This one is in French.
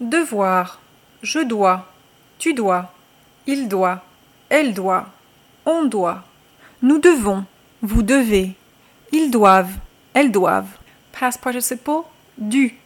Devoir. Je dois. Tu dois. Il doit. Elle doit. On doit. Nous devons. Vous devez. Ils doivent. Elles doivent. Past participle. Du.